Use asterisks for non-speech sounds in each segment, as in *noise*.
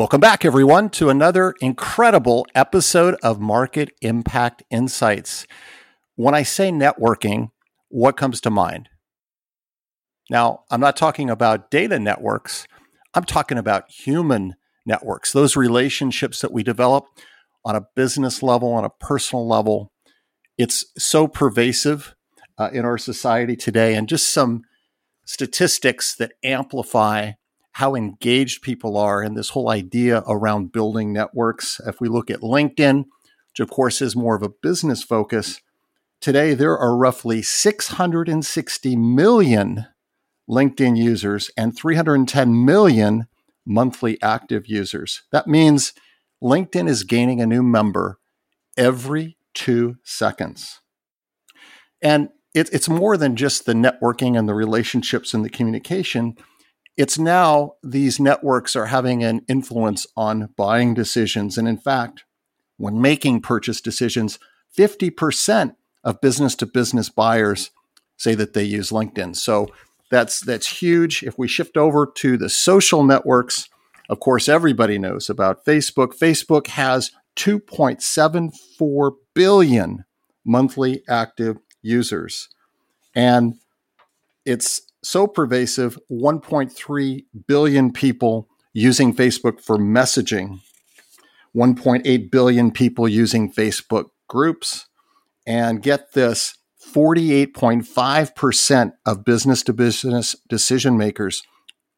Welcome back, everyone, to another incredible episode of Market Impact Insights. When I say networking, what comes to mind? Now, I'm not talking about data networks, I'm talking about human networks, those relationships that we develop on a business level, on a personal level. It's so pervasive uh, in our society today, and just some statistics that amplify how engaged people are in this whole idea around building networks. If we look at LinkedIn, which of course is more of a business focus, today there are roughly 660 million LinkedIn users and 310 million monthly active users. That means LinkedIn is gaining a new member every two seconds. And it, it's more than just the networking and the relationships and the communication it's now these networks are having an influence on buying decisions. And in fact, when making purchase decisions, 50% of business to business buyers say that they use LinkedIn. So that's that's huge. If we shift over to the social networks, of course everybody knows about Facebook. Facebook has 2.74 billion monthly active users. And it's so pervasive 1.3 billion people using Facebook for messaging, 1.8 billion people using Facebook groups, and get this 48.5% of business to business decision makers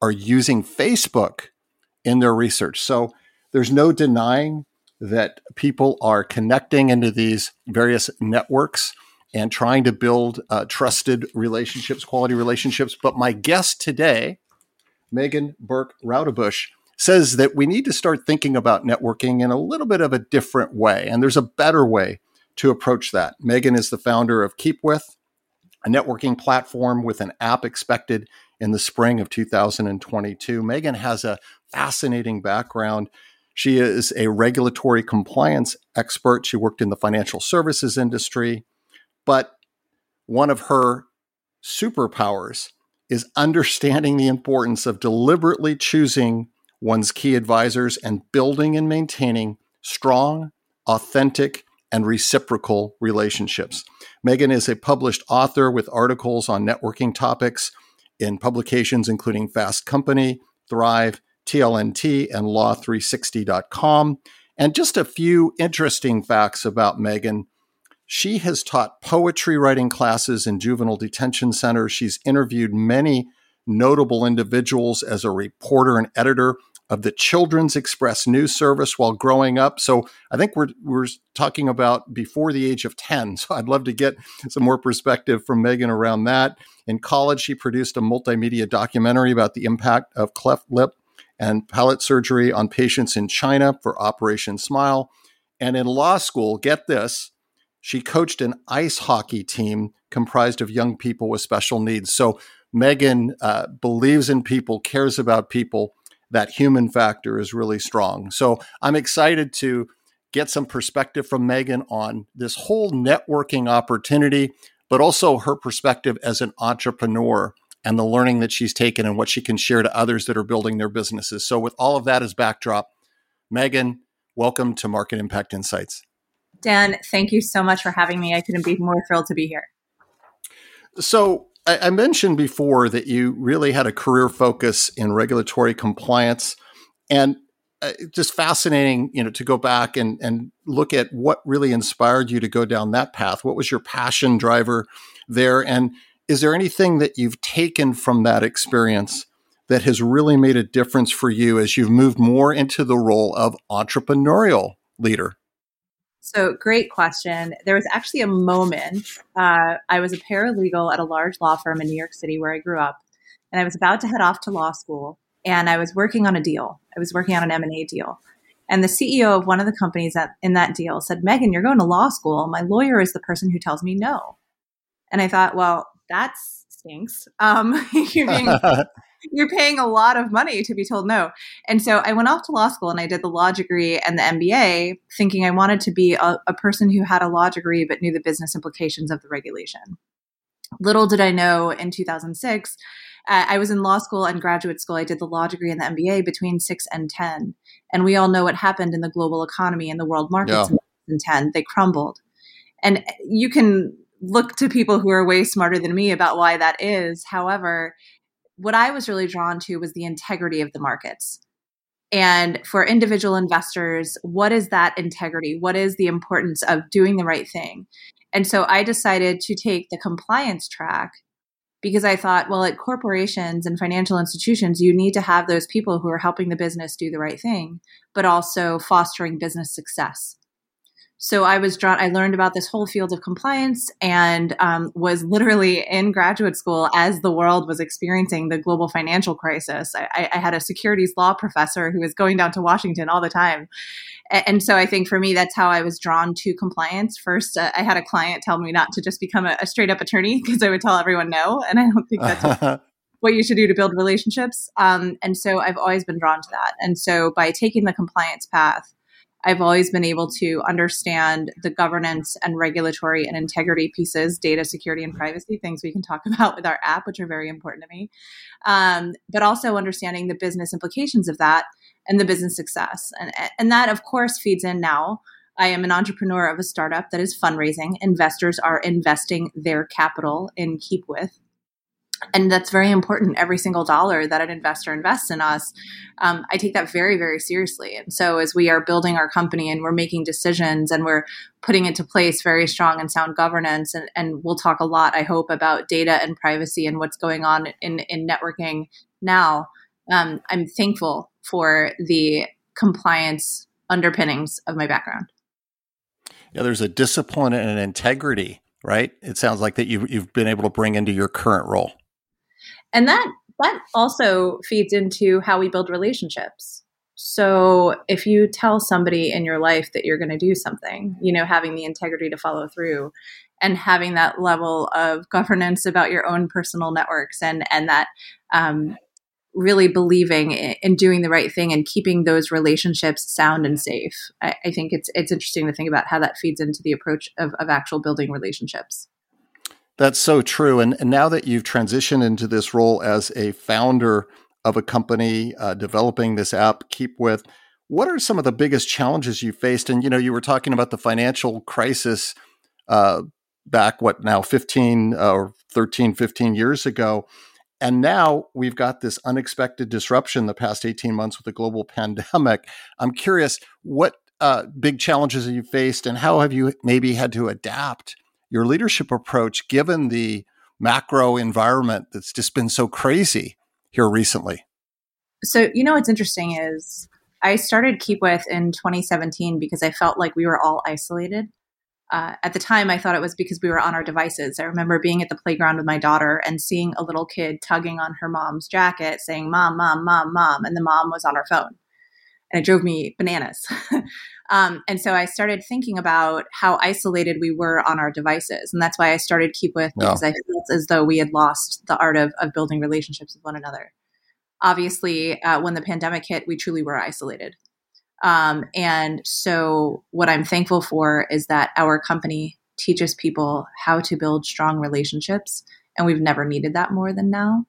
are using Facebook in their research. So there's no denying that people are connecting into these various networks and trying to build uh, trusted relationships, quality relationships. But my guest today, Megan Burke Roudebush, says that we need to start thinking about networking in a little bit of a different way. And there's a better way to approach that. Megan is the founder of KeepWith, a networking platform with an app expected in the spring of 2022. Megan has a fascinating background. She is a regulatory compliance expert. She worked in the financial services industry. But one of her superpowers is understanding the importance of deliberately choosing one's key advisors and building and maintaining strong, authentic, and reciprocal relationships. Megan is a published author with articles on networking topics in publications including Fast Company, Thrive, TLNT, and Law360.com. And just a few interesting facts about Megan. She has taught poetry writing classes in juvenile detention centers. She's interviewed many notable individuals as a reporter and editor of the Children's Express news service while growing up. So I think we're we're talking about before the age of 10. *laughs* So I'd love to get some more perspective from Megan around that. In college, she produced a multimedia documentary about the impact of cleft lip and palate surgery on patients in China for Operation Smile. And in law school, get this, she coached an ice hockey team comprised of young people with special needs. So Megan uh, believes in people, cares about people. That human factor is really strong. So I'm excited to get some perspective from Megan on this whole networking opportunity, but also her perspective as an entrepreneur and the learning that she's taken and what she can share to others that are building their businesses. So, with all of that as backdrop, Megan, welcome to Market Impact Insights. Dan, thank you so much for having me. I couldn't be more thrilled to be here. So, I, mentioned before that you really had a career focus in regulatory compliance, and uh, just fascinating, you know, to go back and and look at what really inspired you to go down that path. What was your passion driver there, and is there anything that you've taken from that experience that has really made a difference for you as you've moved more into the role of entrepreneurial leader? So, great question. There was actually a moment. Uh, I was a paralegal at a large law firm in New York City where I grew up, and I was about to head off to law school. and I was working on a deal. I was working on an M&A deal. And the CEO of one of the companies that in that deal said, Megan, you're going to law school. My lawyer is the person who tells me no. And I thought, well, that stinks. Um, *laughs* you're, being, *laughs* you're paying a lot of money to be told no. And so I went off to law school and I did the law degree and the MBA, thinking I wanted to be a, a person who had a law degree but knew the business implications of the regulation. Little did I know in 2006 uh, I was in law school and graduate school. I did the law degree and the MBA between six and 10. And we all know what happened in the global economy and the world markets yeah. in 10. They crumbled. And you can look to people who are way smarter than me about why that is. However, what I was really drawn to was the integrity of the markets. And for individual investors, what is that integrity? What is the importance of doing the right thing? And so I decided to take the compliance track because I thought, well, at corporations and financial institutions, you need to have those people who are helping the business do the right thing, but also fostering business success. So I was drawn, I learned about this whole field of compliance and um, was literally in graduate school as the world was experiencing the global financial crisis. I, I had a securities law professor who was going down to Washington all the time. And so I think for me, that's how I was drawn to compliance. First, uh, I had a client tell me not to just become a, a straight up attorney *laughs* because I would tell everyone no. And I don't think that's what, *laughs* what you should do to build relationships. Um, and so I've always been drawn to that. And so by taking the compliance path, I've always been able to understand the governance and regulatory and integrity pieces, data security and privacy, things we can talk *laughs* about with our app, which are very important to me. Um, but also understanding the business implications of that and the business success. And, and that, of course, feeds in now. I am an entrepreneur of a startup that is fundraising. Investors are investing their capital in KeepWith and that's very important. Every single dollar that an investor invests in us um, i take that very very seriously. And so as we are building our company and we're making decisions and we're putting into place very strong and sound governance and, and we'll talk a lot i hope about data and privacy and what's going on in, in networking now. Um, i'm thankful for the compliance underpinnings of my background. Yeah there's a discipline and an integrity right? It sounds like that you've, you've been able to bring into your current role and that that also feeds into how we build relationships so if you tell somebody in your life that you're going to do something you know having the integrity to follow through and having that level of governance about your own personal networks and and that um, really believing in doing the right thing and keeping those relationships sound and safe. I, I, think it's it's interesting to think about how that feeds into the approach of, of actual building relationships. That's so true. And, and now that you've transitioned into this role as a founder of a company uh, developing this app, Keep With, what are some of the biggest challenges you faced? And you know, you were talking about the financial crisis uh, back what now 15 uh, or 13, 15 years ago. And now we've got this unexpected disruption the past 18 months with the global *laughs* pandemic. I'm curious, what uh, big challenges have you faced and how have you maybe had to adapt your leadership approach given the macro environment that's just been so crazy here recently? So, you know, what's interesting is I started Keep With in 2017 because I felt like we were all isolated. Uh, at the time, I thought it was because we were on our devices. I remember being at the playground with my daughter and seeing a little kid tugging on her mom's jacket, saying, Mom, Mom, Mom, Mom. And the mom was on her phone. And it drove me bananas. *laughs* Um, and so I started thinking about how isolated we were on our devices. And that's why I started KeepWith because I felt as though we had lost the art of, of building relationships with one another. Obviously, uh, when the pandemic hit, we truly were isolated. Um, and so, what I'm thankful for is that our company teaches people how to build strong relationships. And we've never needed that more than now.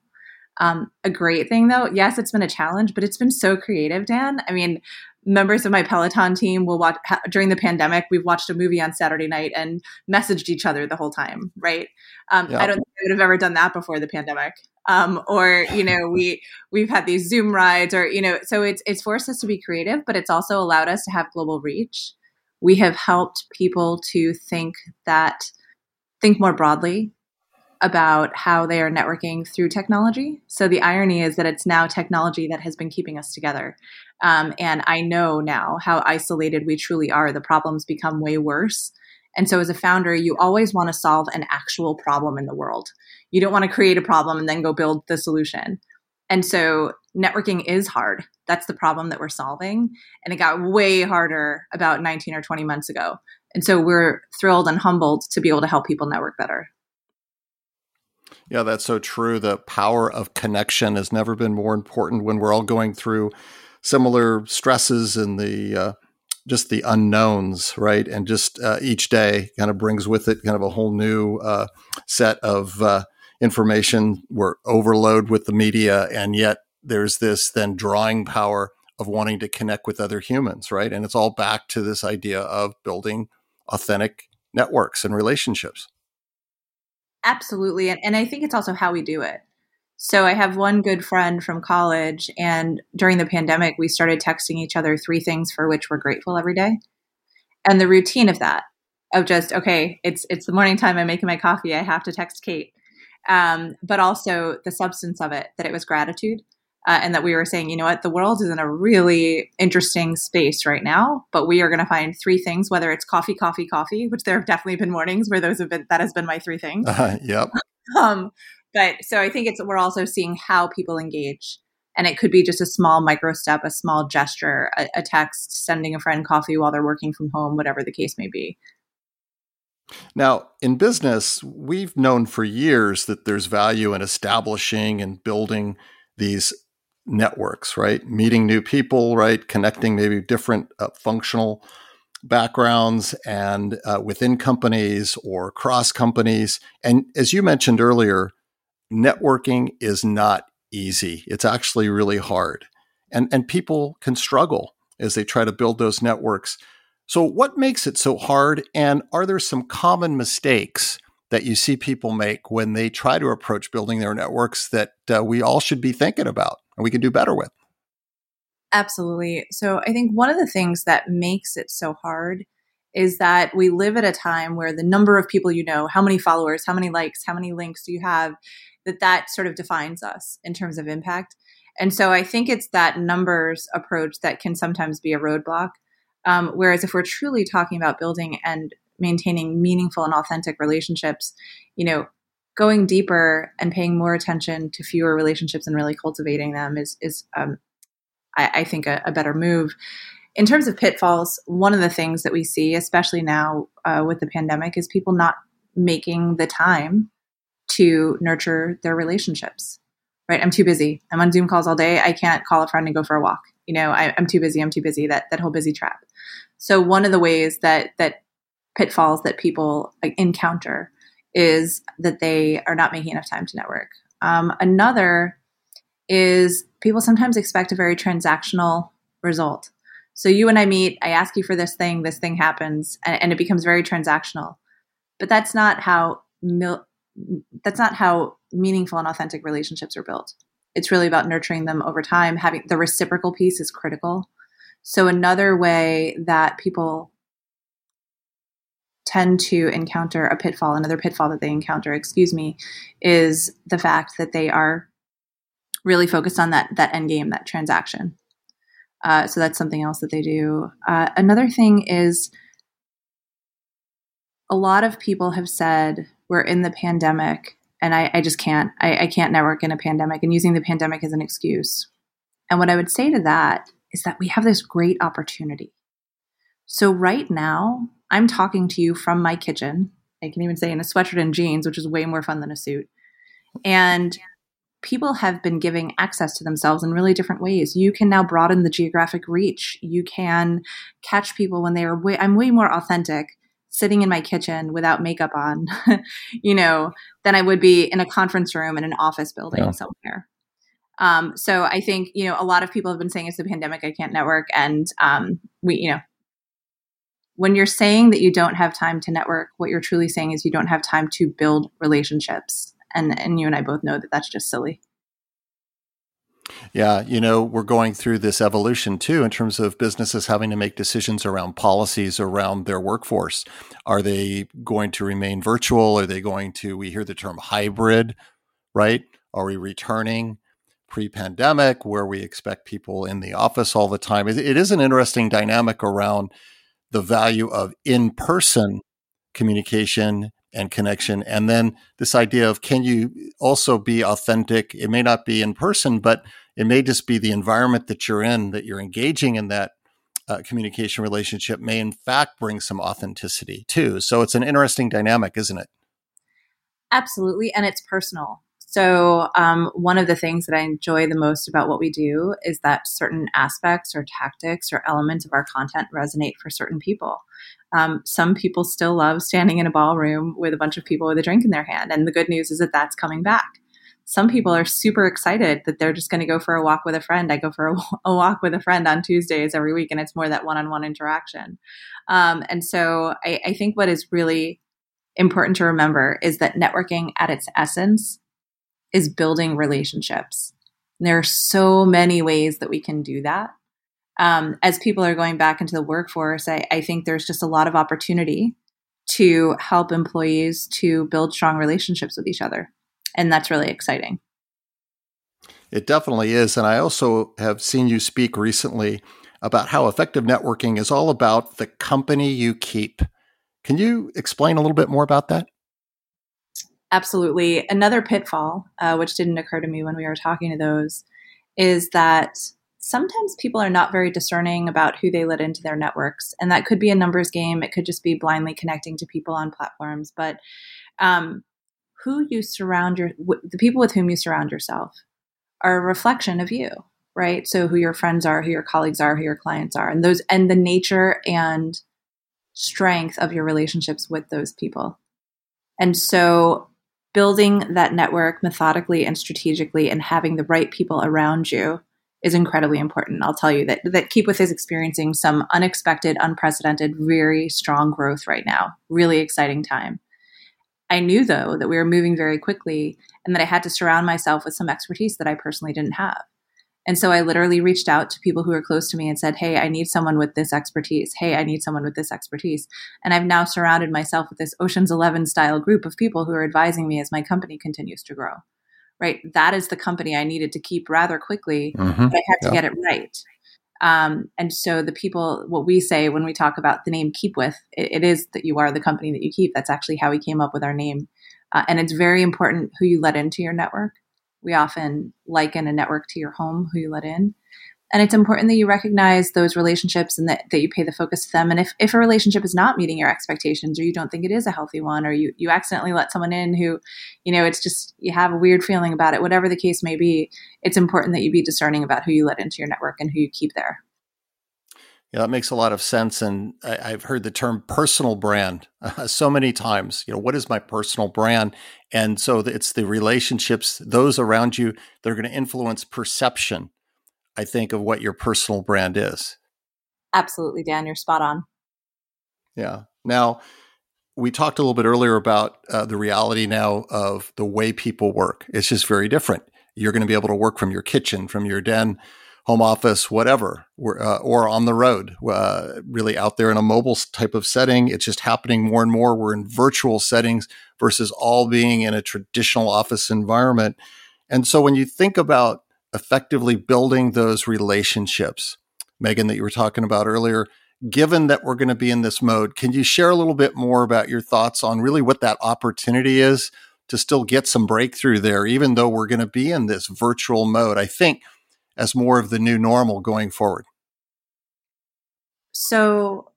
Um, a great thing though, yes, it's been a challenge, but it's been so creative, Dan. I mean, members of my Peloton team will watch during the pandemic. We've watched a movie on Saturday night and messaged each other the whole time. Right? Um, yeah. I don't think I would have ever done that before the pandemic. Um, or you know, we we've had these Zoom rides, or you know, so it's it's forced us to be creative, but it's also allowed us to have global reach. We have helped people to think that think more broadly about how they are networking through technology. So the irony is that it's now technology that has been keeping us together. Um, and I know now how isolated we truly are. The problems become way worse. And so, as a founder, you always want to solve an actual problem in the world. You don't want to create a problem and then go build the solution. And so networking is hard. That's the problem that we're solving. And it got way harder about 19 or 20 months ago. And so we're thrilled and humbled to be able to help people network better. Yeah, that's so true. The power of connection has never been more important when we're all going through similar stresses and the uh, just the unknowns, right? And just uh, each day kind of brings with it kind of a whole new uh, set of uh, information. We're overload with the media, and yet there's this then drawing power of wanting to connect with other humans, right? And it's all back to this idea of building authentic networks and relationships. Absolutely. And, and I think it's also how we do it. So I have one good friend from college, and during the pandemic, we started texting each other three things for which we're grateful every day. And the routine of that, of just, okay, it's it's the morning time, I'm making my coffee, I have to text Kate. Um, but also the substance of it, that it was gratitude uh, and that we were saying, you know what, the world is in a really interesting space right now, but we are going to find three things, whether it's coffee, coffee, coffee, which there have definitely been mornings where those have been, that has been my three things. Uh, yep. *laughs* um, but so I think it's, we're also seeing how people engage. And it could be just a small micro step, a small gesture, a, a text, sending a friend coffee while they're working from home, whatever the case may be. Now, in business, we've known for years that there's value in establishing and building these networks, right? Meeting new people, right? Connecting maybe different uh, functional backgrounds and uh, within companies or cross companies. And as you mentioned earlier, networking is not easy. It's actually really hard. And, and people can struggle as they try to build those networks. So, what makes it so hard? And are there some common mistakes that you see people make when they try to approach building their networks that uh, we all should be thinking about and we can do better with? Absolutely. So I think one of the things that makes it so hard is that we live at a time where the number of people you know, how many followers, how many likes, how many links do you have, that that sort of defines us in terms of impact. And so I think it's that numbers approach that can sometimes be a roadblock. Um, whereas if we're truly talking about building and maintaining meaningful and authentic relationships, you know, going deeper and paying more attention to fewer relationships and really cultivating them is is um, I, I, think a, a, better move. In terms of pitfalls, one of the things that we see, especially now uh, with the pandemic, is people not making the time to nurture their relationships. Right? I'm too busy. I'm on Zoom calls all day. I can't call a friend and go for a walk. You know, I, I'm too busy. I'm too busy. That that whole busy trap. So one of the ways that that pitfalls that people encounter is that they are not making enough time to network. Um, another is people sometimes expect a very transactional result. So you and I meet, I ask you for this thing, this thing happens, and, and it becomes very transactional. But that's not how mil- that's not how meaningful and authentic relationships are built. It's really about nurturing them over time. Having the reciprocal piece is critical. So another way that people tend to encounter a pitfall, another pitfall that they encounter, excuse me, is the fact that they are really focused on that that end game, that transaction. Uh, so that's something else that they do. Uh, another thing is a lot of people have said we're in the pandemic and I, I just can't I, I can't network in a pandemic and using the pandemic as an excuse. And what I would say to that is that we have this great opportunity. So right now, I'm talking to you from my kitchen. I can even say in a sweatshirt and jeans, which is way more fun than a suit. And people have been giving access to themselves in really different ways. You can now broaden the geographic reach. You can catch people when they are way, I'm way more authentic sitting in my kitchen without makeup on, *laughs* you know, than I would be in a conference room in an office building yeah. somewhere. Um, so I think, you know, a lot of people have been saying it's the pandemic, I can't network. And um, we, you know, when you're saying that you don't have time to network, what you're truly saying is you don't have time to build relationships. And, and you and I both know that that's just silly. Yeah, you know, we're going through this evolution too in terms of businesses having to make decisions around policies around their workforce. Are they going to remain virtual? Are they going to, we hear the term hybrid, right? Are we returning pre pandemic where we expect people in the office all the time? it is an interesting dynamic around the value of in person communication and connection. And then this idea of can you also be authentic? It may not be in person, but it may just be the environment that you're in, that you're engaging in that uh, communication relationship may in fact bring some authenticity too. So it's an interesting dynamic, isn't it? Absolutely. And it's personal. So, um, one of the things that I enjoy the most about what we do is that certain aspects or tactics or elements of our content resonate for certain people. Um, some people still love standing in a ballroom with a bunch of people with a drink in their hand. And the good news is that that's coming back. Some people are super excited that they're just going to go for a walk with a friend. I go for a, a, walk with a friend on Tuesdays every week, and it's more that one on one interaction. Um, and so I, I think what is really important to remember is that networking at its essence is building relationships. And there are so many ways that we can do that. Um, as people are going back into the workforce, I, I think there's just a lot of opportunity to help employees to build strong relationships with each other. And that's really exciting. It definitely is. And I also have seen you speak recently about how effective networking is all about the company you keep. Can you explain a little bit more about that? Absolutely. Another pitfall, uh, which didn't occur to me when we were talking to those, is that sometimes people are not very discerning about who they let into their networks. And that could be a numbers game, it could just be blindly connecting to people on platforms. But um, who you surround your, the people with whom you surround yourself are a reflection of you right so who your friends are who your colleagues are who your clients are and those and the nature and strength of your relationships with those people and so building that network methodically and strategically and having the right people around you is incredibly important. I'll tell you that that Keepwith is experiencing some unexpected, unprecedented, very strong growth right now. Really exciting time. I knew though that we were moving very quickly and that I had to surround myself with some expertise that I personally didn't have. And so I literally reached out to people who are close to me and said, Hey, I need someone with this expertise. Hey, I need someone with this expertise. And I've now surrounded myself with this Ocean's 11 style group of people who are advising me as my company continues to grow. Right. That is the company I needed to keep rather quickly, mm-hmm. but I had to yeah. get it right. Um, and so the people, what we say when we talk about the name Keepwith, it, it is that you are the company that you keep. That's actually how we came up with our name. Uh, and it's very important who you let into your network we often liken a network to your home, who you let in. And it's important that you recognize those relationships and that, that you pay the focus to them. And if, if a relationship is not meeting your expectations or you don't think it is a healthy one or you, you accidentally let someone in who, you know, it's just you have a weird feeling about it, whatever the case may be, it's important that you be discerning about who you let into your network and who you keep there. Yeah, that makes a lot of sense. And I, have heard the term personal brand uh, *laughs* so many times. You know, what is my personal brand? And so it's the relationships, those around you, that are going to influence perception, I think, of what your personal brand is. Absolutely, Dan. You're spot on. Yeah. Now, we talked a little bit earlier about uh, the reality now of the way people work. It's just very different. You're going to be able to work from your kitchen, from your den home office, whatever, uh, or on the road, uh, really out there in a mobile type of setting. It's just happening more and more. We're in virtual settings versus all being in a traditional office environment. And so when you think about effectively building those relationships, Megan, that you were talking about earlier, given that we're going to be in this mode, can you share a little bit more about your thoughts on really what that opportunity is to still get some breakthrough there, even though we're going to be in this virtual mode? I think as more of the new normal going forward? So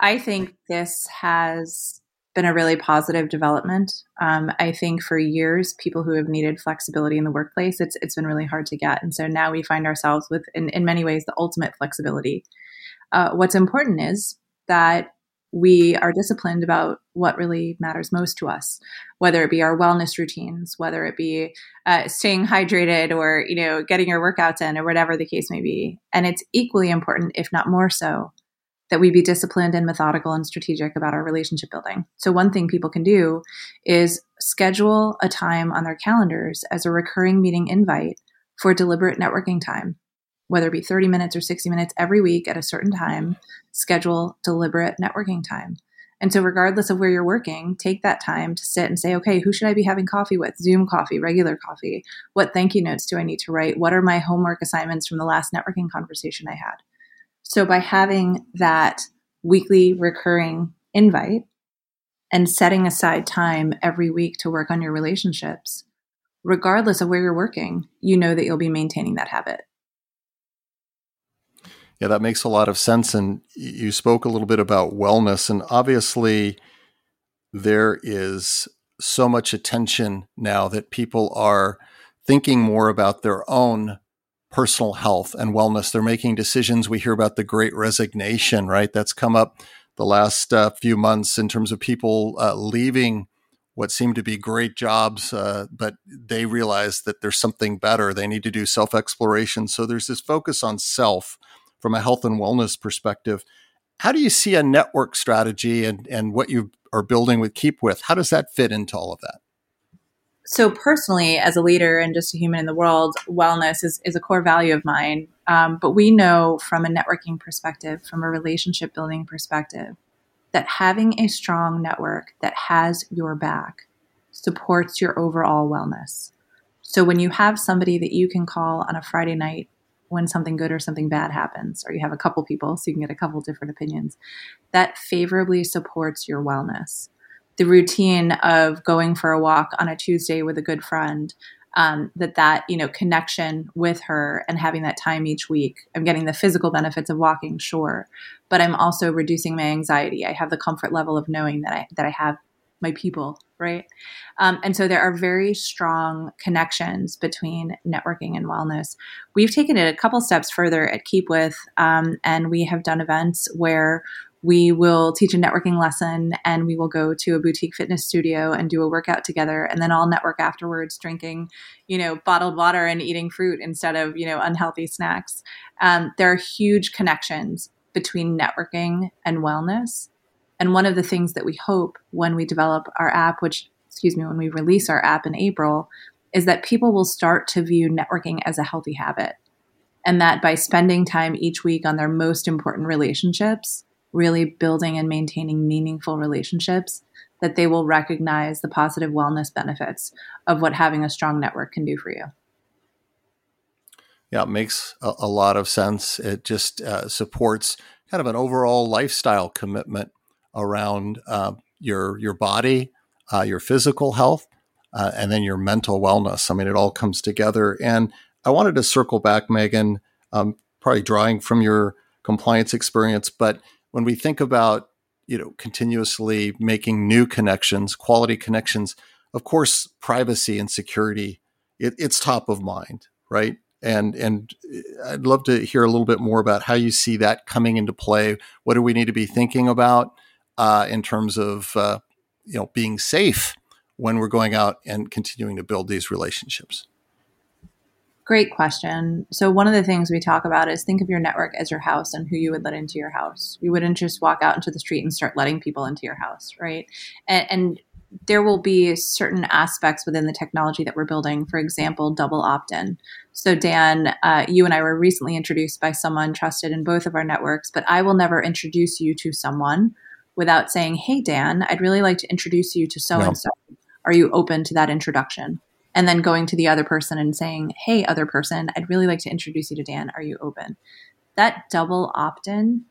I think this has been a really positive development. Um, I think for years, people who have needed flexibility in the workplace, it's it's been really hard to get, and so now we find ourselves with, in, in many ways, the ultimate flexibility. Uh, what's important is that we are disciplined about what really matters most to us, whether it be our wellness routines, whether it be uh, staying hydrated or you know getting your workouts in or whatever the case may be. And it's equally important, if not more so, that we be disciplined and methodical and strategic about our relationship building. So one thing people can do is schedule a time on their calendars as a recurring meeting invite for deliberate networking time whether it be 30 minutes or 60 minutes every week at a certain time, schedule deliberate networking time. And so, regardless of where you're working, take that time to sit and say, okay, who should I be having coffee with? Zoom coffee, regular coffee? What thank you notes do I need to write? What are my homework assignments from the last networking conversation I had? So, by having that weekly recurring invite, and setting aside time every week to work on your relationships, regardless of where you're working, you know that you'll be maintaining that habit. Yeah, that makes a lot of sense. And you spoke a little bit about wellness, and obviously, there is so much attention now that people are thinking more about their own personal health and wellness. They're making decisions. We hear about the great resignation, right? That's come up the last uh, few months in terms of people uh, leaving what seem to be great jobs, uh, but they realize that there's something better. They need to do self exploration. So there's this focus on self from a health and wellness perspective. How do you see a network strategy and, and what you are building with Keep With? How does that fit into all of that? So, personally, as a leader and just a human in the world, wellness is, is a core value of mine. Um, but we know from a networking perspective, from a relationship building perspective, that having a strong network that has your back supports your overall wellness. So, when you have somebody that you can call on a Friday night when something good or something bad happens, or you have a couple people so you can get a couple different opinions, that favorably supports your wellness. The routine of going for a walk on a Tuesday with a good friend, um, that that you know connection with her and having that time each week i'm getting the physical benefits of walking sure but i'm also reducing my anxiety i have the comfort level of knowing that i that i have my people, right? Um, and so there are very strong connections between networking and wellness. We've taken it a couple steps further at Keep With, um, and we have done events where we will teach a networking lesson and we will go to a boutique fitness studio and do a workout together and then all network afterwards drinking you know bottled water and eating fruit instead of you know unhealthy snacks um, there are huge connections between networking and wellness and one of the things that we hope when we develop our app, which, excuse me, when we release our app in April, is that people will start to view networking as a healthy habit. And that by spending time each week on their most important relationships, really building and maintaining meaningful relationships, that they will recognize the positive wellness benefits of what having a strong network can do for you. Yeah, it makes a, a lot of sense. It just uh, supports kind of an overall lifestyle commitment around uh, your your body, uh, your physical health, uh, and then your mental wellness. I mean, it all comes together. And I wanted to circle back, Megan, um, probably drawing from your compliance experience, but when we think about you know continuously making new connections, quality connections, of course, privacy and security it, it's top of mind, right? and and I'd love to hear a little bit more about how you see that coming into play. What do we need to be thinking about? Uh, in terms of uh, you know being safe when we're going out and continuing to build these relationships? Great question. So one of the things we talk about is think of your network as your house and who you would let into your house. You wouldn't just walk out into the street and start letting people into your house, right? And, and there will be certain aspects within the technology that we're building. For example, double opt-in. So Dan, uh, you and I were recently introduced by someone trusted in both of our networks, but I will never introduce you to someone without saying, Hey, Dan, I'd really like to introduce you to so and so. Are you open to that introduction? And then going to the other person and saying, Hey, other person, I'd really like to introduce you to Dan. Are you open? That double opt in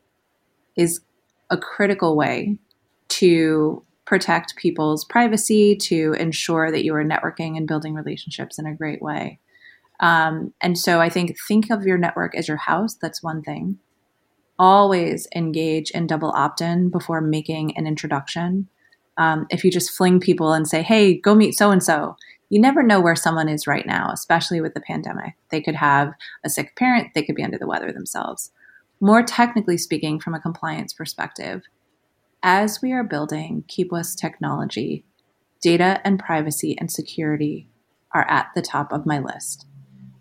is a critical way to protect people's privacy, to ensure that you are networking and building relationships in a great way. Um, and so I think think of your network as your house. That's one thing always engage in double opt in before making an introduction. Um, if you just fling people and say, hey, go meet so and so, you never know where someone is right now, especially with the pandemic. They could have a sick parent, they could be under the weather themselves. More technically speaking, from a compliance perspective, as we are building KeepWith's technology, data and privacy and security are at the top of my list.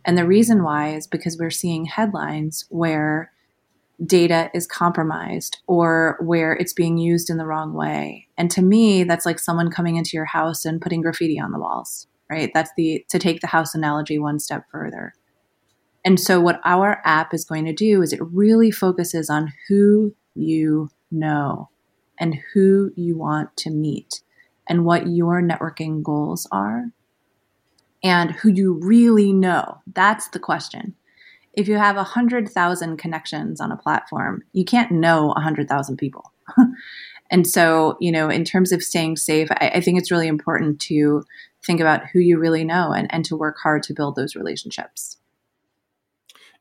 And the reason why is because we're seeing headlines where data is compromised or where it's being used in the wrong way. And to me, that's like someone coming into your house and putting graffiti on the walls, right? That's the to take the house analogy one step further. And so what our app is going to do is it really focuses on who you know and who you want to meet and what your networking goals are and who you really know. That's the question if you have 100,000 connections on a platform, you can't know 100,000 people. *laughs* And so, you know, in terms of staying safe, I, I think it's really important to think about who you really know and, and to work hard to build those relationships.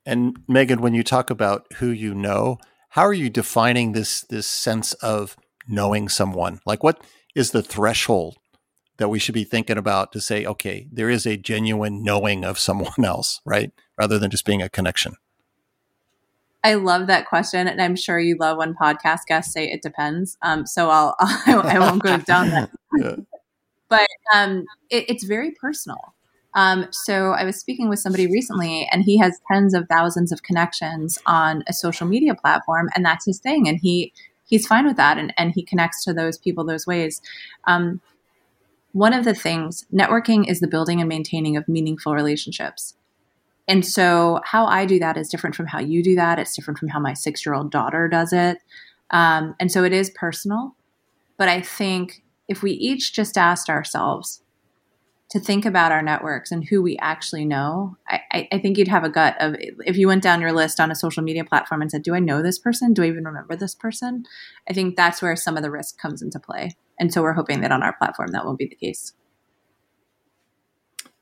And Megan, when you talk about who you know, how are you defining this this sense of knowing someone? Like what is the threshold that we should be thinking about to say, okay, there is a genuine knowing of someone *laughs* else, right? Rather than just being a connection. I love that question, and I'm sure you love when podcast guests say it depends. Um, so I'll *laughs* I won't go down that. *laughs* yeah. But um, it, it's very personal. Um, so I was speaking with somebody recently, and he has tens of thousands of connections on a social media platform, and that's his thing, and he he's fine with that, and, and he connects to those people those ways. Um, one of the things networking is the building and maintaining of meaningful relationships. And so, how I do that is different from how you do that. It's different from how my six year old daughter does it. Um, and so, it is personal. But I think if we each just asked ourselves to think about our networks and who we actually know, I, I, think you'd have a gut of if you went down your list on a social media platform and said, Do I know this person? Do I even remember this person? I think that's where some of the risk comes into play. And so, we're hoping that on our platform that won't be the case.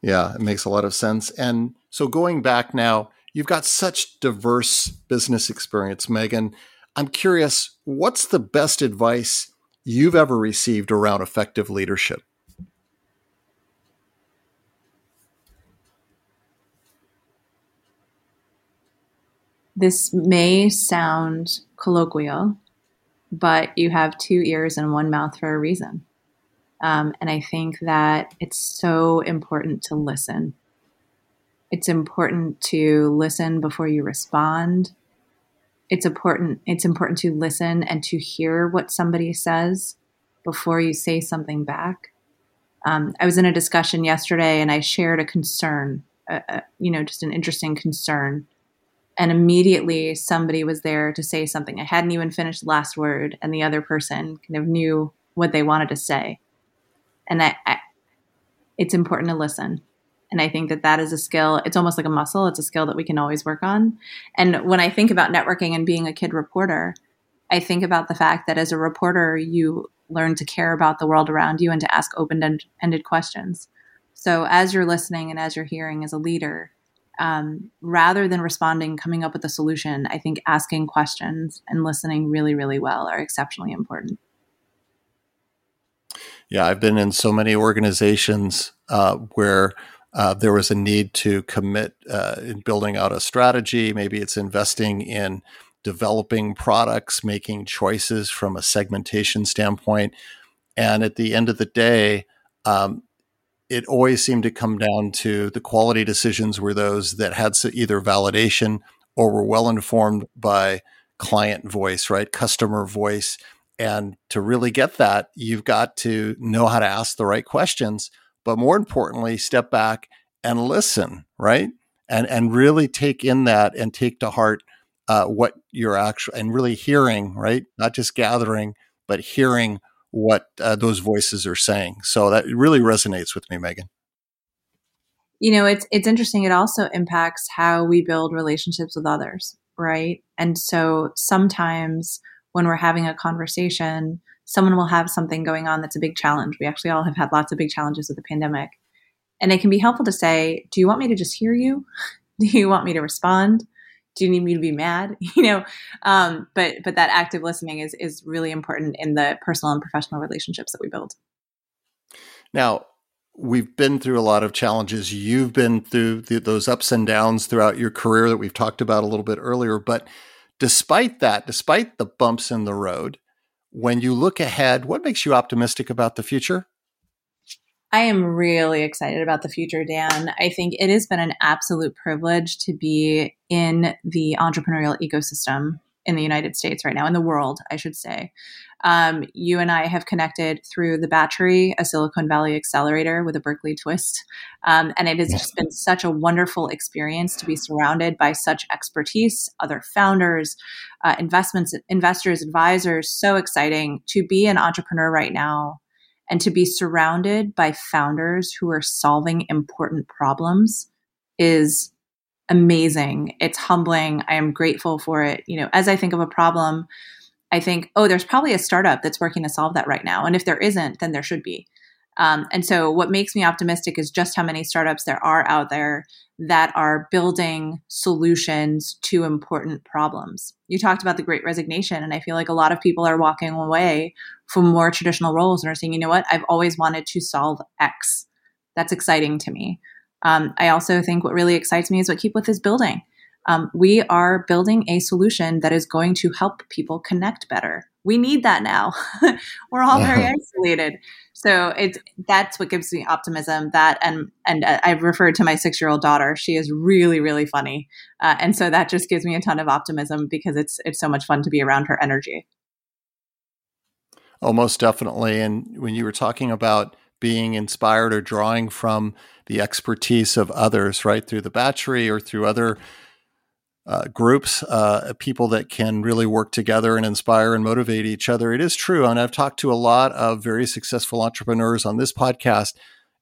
Yeah, it makes a lot of sense. And so going back now, you've got such diverse business experience, Megan. I'm curious, what's the best advice you've ever received around effective leadership? This may sound colloquial, but you have two ears and one mouth for a reason. Um, and I think that it's so important to listen. It's important to listen before you respond. It's important. It's important to listen and to hear what somebody says before you say something back. Um, I was in a discussion yesterday, and I shared a concern. Uh, uh, you know, just an interesting concern. And immediately somebody was there to say something. I hadn't even finished the last word, and the other person kind of knew what they wanted to say. And I, I, it's important to listen. And i think that that is a skill it's almost like a muscle it's a skill that we can always work on. And when i think about networking and being a kid reporter i think about the fact that as a reporter you learn to care about the world around you and to ask open-ended questions. So as you're listening and as you're hearing as a leader um, rather than responding coming up with a solution i think asking questions and listening really really well are exceptionally important yeah, I've been in so many organizations uh, where uh, there was a need to commit uh, in building out a strategy. Maybe it's investing in developing products, making choices from a segmentation standpoint. And at the end of the day, um, it always seemed to come down to the quality decisions were those that had either validation or were well informed by client voice, right? Customer voice and to really get that, you've got to know how to ask the right questions, but more importantly, step back and listen, right? And and really take in that and take to heart uh, what you're actually and really hearing, right? Not just gathering, but hearing what uh, those voices are saying. So that really resonates with me, Megan. You know, it's it's interesting. It also impacts how we build relationships with others, right? And so sometimes when we're having a conversation, someone will have something going on that's a big challenge. We actually all have had lots of big challenges with the pandemic. And it can be helpful to say, do you want me to just hear you? *laughs* Do you want me to respond? Do you need me to be mad? *laughs* You know, um, but but that active listening is is really important in the personal and professional relationships that we build. Now, we've been through a lot of challenges. You've been through those ups and downs throughout your career that we've talked about a little bit earlier. But Despite that, despite the bumps in the road, when you look ahead, what makes you optimistic about the future? I am really excited about the future, Dan. I think it has been an absolute privilege to be in the entrepreneurial ecosystem in the United States right now, in the world, I should say. Um, you and I have connected through the Batchery, a Silicon Valley accelerator with a Berkeley twist. Um, and it has just been such a wonderful experience to be surrounded by such expertise, other founders, uh, investments, investors, advisors. So exciting to be an entrepreneur right now and to be surrounded by founders who are solving important problems is amazing. It's humbling. I am grateful for it. You know, as I think of a problem, I think, oh, there's probably a startup that's working to solve that right now. And if there isn't, then there should be. Um, and so, what makes me optimistic is just how many startups there are out there that are building solutions to important problems. You talked about the great resignation, and I feel like a lot of people are walking away from more traditional roles and are saying, you know what, I've always wanted to solve X. That's exciting to me. Um, I also think what really excites me is what Keepwith is building. Um, we are building a solution that is going to help people connect better. We need that now. *laughs* We're all very *laughs* isolated. So it's that's what gives me optimism. That and and uh, I've referred to my six year old daughter. She is really really funny, uh, and so that just gives me a ton of optimism because it's it's so much fun to be around her energy. Oh, most definitely. And when you were talking about being inspired or drawing from the expertise of others, right, through the Batchery or through other uh, groups, uh, people that can really work together and inspire and motivate each other. It is true. And I've talked to a lot of very successful entrepreneurs on this podcast.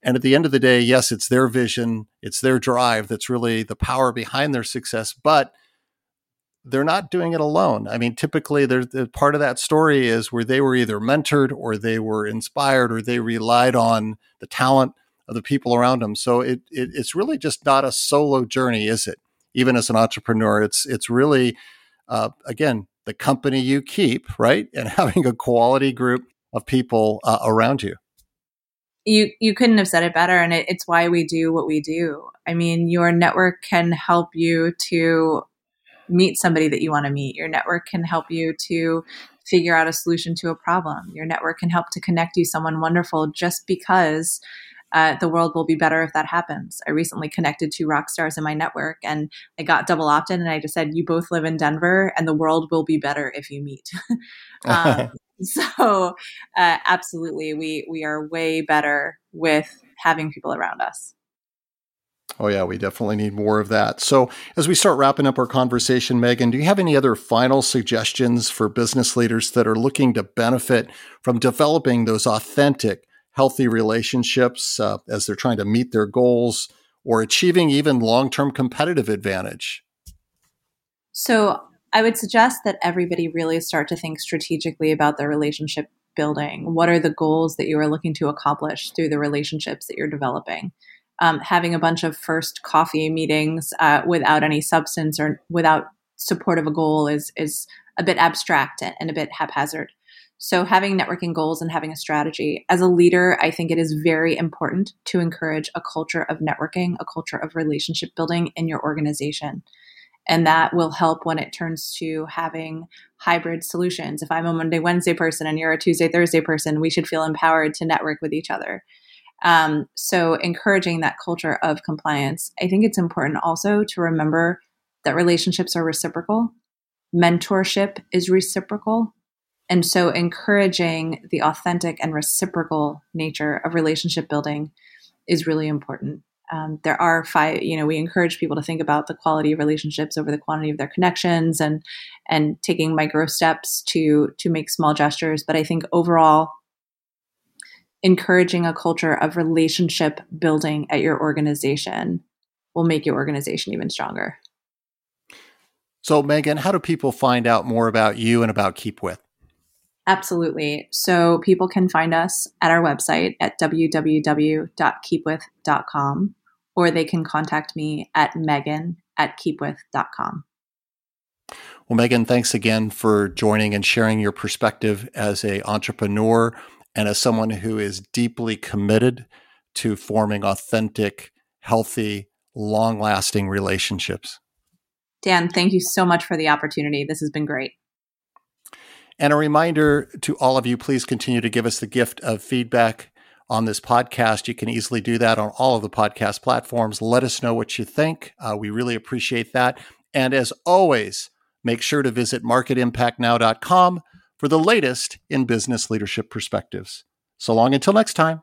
And at the end of the day, yes, it's their vision, it's their drive that's really the power behind their success, but they're not doing it alone. I mean, typically, there's part of that story is where they were either mentored or they were inspired or they relied on the talent of the people around them. So it, it it's really just not a solo journey, is it? Even as an entrepreneur, it's it's really uh, again the company you keep, right, and *laughs* having a quality group of people uh, around you. You you couldn't have said it better, and it, it's why we do what we do. I mean, your network can help you to meet somebody that you want to meet. Your network can help you to figure out a solution to a problem. Your network can help to connect you someone wonderful just because uh, the world will be better if that happens. I recently connected two rock stars in my network and I got double opt in and I just said, you both live in Denver and the world will be better if you meet. *laughs* um, *laughs* *laughs* so uh, absolutely, we, we are way better with having people around us. Oh, yeah, we definitely need more of that. So, as we start wrapping up our conversation, Megan, do you have any other final suggestions for business leaders that are looking to benefit from developing those authentic, healthy relationships uh, as they're trying to meet their goals or achieving even long term competitive advantage? So, I would suggest that everybody really start to think strategically about their relationship building. What are the goals that you are looking to accomplish through the relationships that you're developing? Um, having a bunch of first coffee meetings uh, without any substance or without support of a goal is is a bit abstract and a bit haphazard. So, having networking goals and having a strategy. As a leader, I think it is very important to encourage a culture of networking, a culture of relationship building in your organization. And that will help when it turns to having hybrid solutions. If I'm a Monday, Wednesday person and you're a Tuesday, Thursday person, we should feel empowered to network with each other. Um, so, encouraging that culture of compliance. I think it's important also to remember that relationships are reciprocal, mentorship is reciprocal and so, encouraging the authentic and reciprocal nature of relationship building is really important. Um, there are five, you know, we encourage people to think about the quality of relationships over the quantity of their connections and and taking micro steps to to make small gestures. But I think overall, encouraging a culture of relationship building at your organization will make your organization even stronger. So, Megan, how do people find out more about you and about KeepWith? Absolutely. So people can find us at our website at www.keepwith.com or they can contact me at megan at keepwith.com. Well, Megan, thanks again for joining and sharing your perspective as a entrepreneur and as someone who is deeply committed to forming authentic, healthy, long-lasting relationships. Dan, thank you so much for the opportunity. This has been great. And a reminder to all of you please continue to give us the gift of feedback on this podcast. You can easily do that on all of the podcast platforms. Let us know what you think. Uh, we really appreciate that. And as always, make sure to visit marketimpactnow.com for the latest in business leadership perspectives. So long until next time.